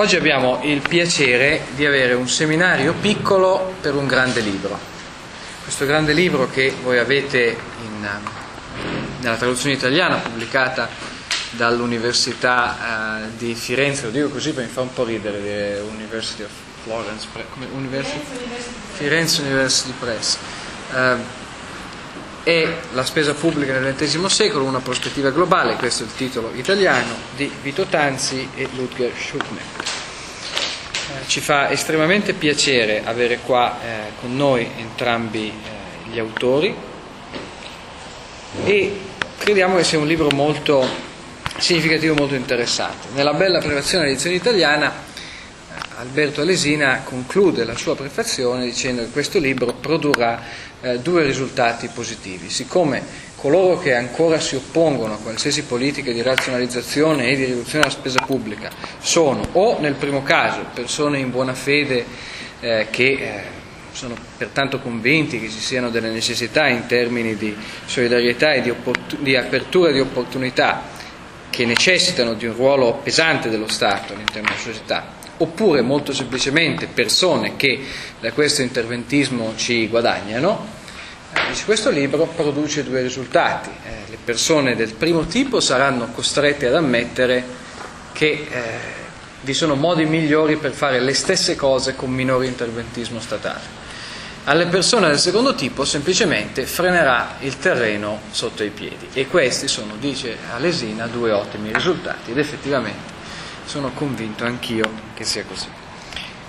Oggi abbiamo il piacere di avere un seminario piccolo per un grande libro. Questo grande libro che voi avete in, nella traduzione italiana pubblicata dall'Università uh, di Firenze, lo dico così perché mi fa un po' ridere dire University of Florence, come University? Firenze University Press. Uh, e la spesa pubblica nel XX secolo, una prospettiva globale, questo è il titolo italiano, di Vito Tanzi e Ludger Schuckner. Ci fa estremamente piacere avere qua eh, con noi entrambi eh, gli autori e crediamo che sia un libro molto significativo, molto interessante. Nella bella prefazione dell'edizione italiana eh, Alberto Alesina conclude la sua prefazione dicendo che questo libro produrrà eh, due risultati positivi. Siccome coloro che ancora si oppongono a qualsiasi politica di razionalizzazione e di riduzione della spesa pubblica sono o nel primo caso persone in buona fede eh, che eh, sono pertanto convinti che ci siano delle necessità in termini di solidarietà e di, opport- di apertura di opportunità che necessitano di un ruolo pesante dello Stato all'interno della società, oppure molto semplicemente persone che da questo interventismo ci guadagnano, eh, questo libro produce due risultati. Eh, le persone del primo tipo saranno costrette ad ammettere che eh, vi sono modi migliori per fare le stesse cose con minore interventismo statale. Alle persone del secondo tipo semplicemente frenerà il terreno sotto i piedi e questi sono, dice Alesina, due ottimi risultati ed effettivamente sono convinto anch'io che sia così.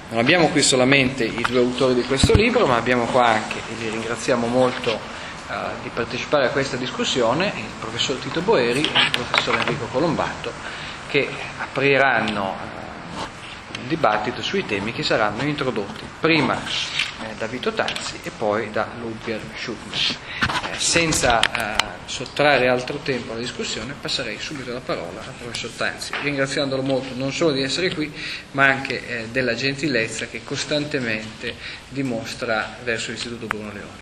Non abbiamo qui solamente i due autori di questo libro, ma abbiamo qua anche, li ringraziamo molto uh, di partecipare a questa discussione, il professor Tito Boeri e il professor Enrico Colombato, che apriranno uh, un dibattito sui temi che saranno introdotti prima eh, da Vito Tazzi e poi da Ludger Schuckner. Eh, senza eh, sottrarre altro tempo alla discussione, passerei subito la parola al professor Tanzi, ringraziandolo molto non solo di essere qui, ma anche eh, della gentilezza che costantemente dimostra verso l'Istituto Bruno Leone.